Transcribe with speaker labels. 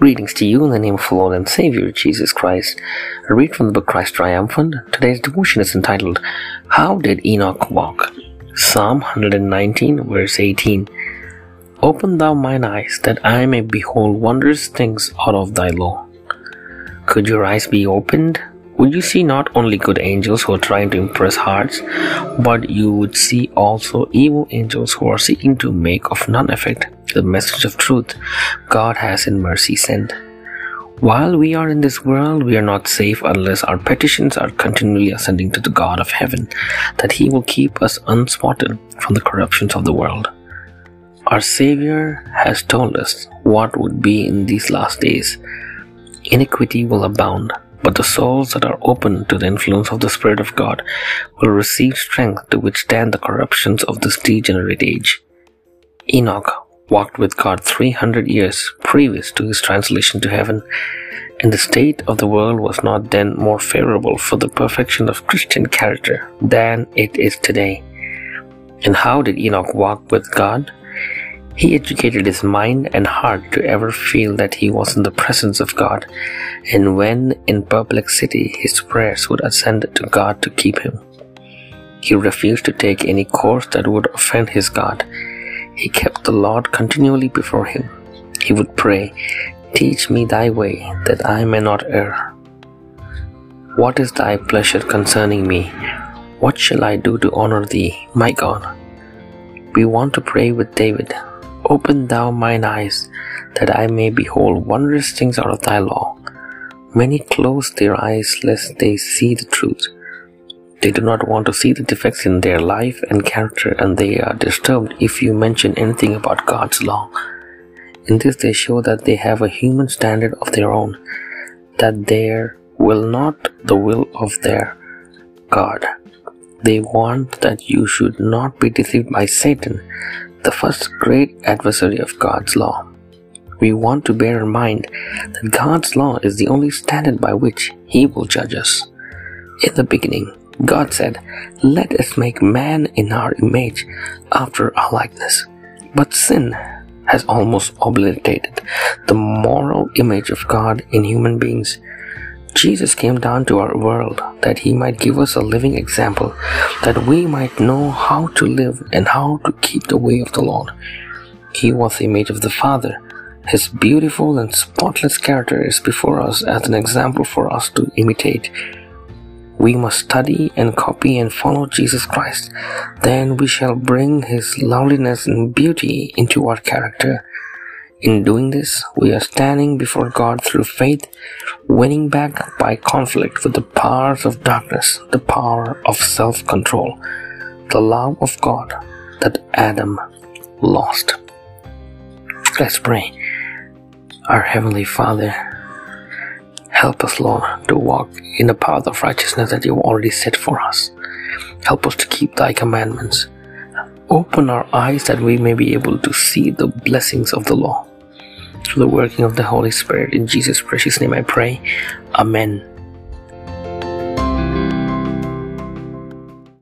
Speaker 1: Greetings to you in the name of the Lord and Savior Jesus Christ. I read from the book Christ Triumphant. Today's devotion is entitled, How Did Enoch Walk? Psalm 119, verse 18. Open thou mine eyes, that I may behold wondrous things out of thy law. Could your eyes be opened? Would you see not only good angels who are trying to impress hearts, but you would see also evil angels who are seeking to make of none effect the message of truth God has in mercy sent. While we are in this world, we are not safe unless our petitions are continually ascending to the God of heaven, that He will keep us unspotted from the corruptions of the world. Our Savior has told us what would be in these last days. Iniquity will abound, but the souls that are open to the influence of the Spirit of God will receive strength to withstand the corruptions of this degenerate age. Enoch walked with God 300 years previous to his translation to heaven, and the state of the world was not then more favorable for the perfection of Christian character than it is today. And how did Enoch walk with God? He educated his mind and heart to ever feel that he was in the presence of God, and when in perplexity his prayers would ascend to God to keep him. He refused to take any course that would offend his God he kept the Lord continually before him. He would pray, Teach me thy way, that I may not err. What is thy pleasure concerning me? What shall I do to honor thee, my God? We want to pray with David Open thou mine eyes, that I may behold wondrous things out of thy law. Many close their eyes lest they see the truth. They do not want to see the defects in their life and character, and they are disturbed if you mention anything about God's law. In this, they show that they have a human standard of their own, that there will not the will of their God. They want that you should not be deceived by Satan, the first great adversary of God's law. We want to bear in mind that God's law is the only standard by which He will judge us. In the beginning, God said, Let us make man in our image after our likeness. But sin has almost obliterated the moral image of God in human beings. Jesus came down to our world that he might give us a living example, that we might know how to live and how to keep the way of the Lord. He was the image of the Father. His beautiful and spotless character is before us as an example for us to imitate. We must study and copy and follow Jesus Christ. Then we shall bring His loveliness and beauty into our character. In doing this, we are standing before God through faith, winning back by conflict with the powers of darkness, the power of self control, the love of God that Adam lost. Let's pray. Our Heavenly Father, Help us, Lord, to walk in the path of righteousness that you have already set for us. Help us to keep thy commandments. Open our eyes that we may be able to see the blessings of the law. Through the working of the Holy Spirit, in Jesus' precious name I pray. Amen.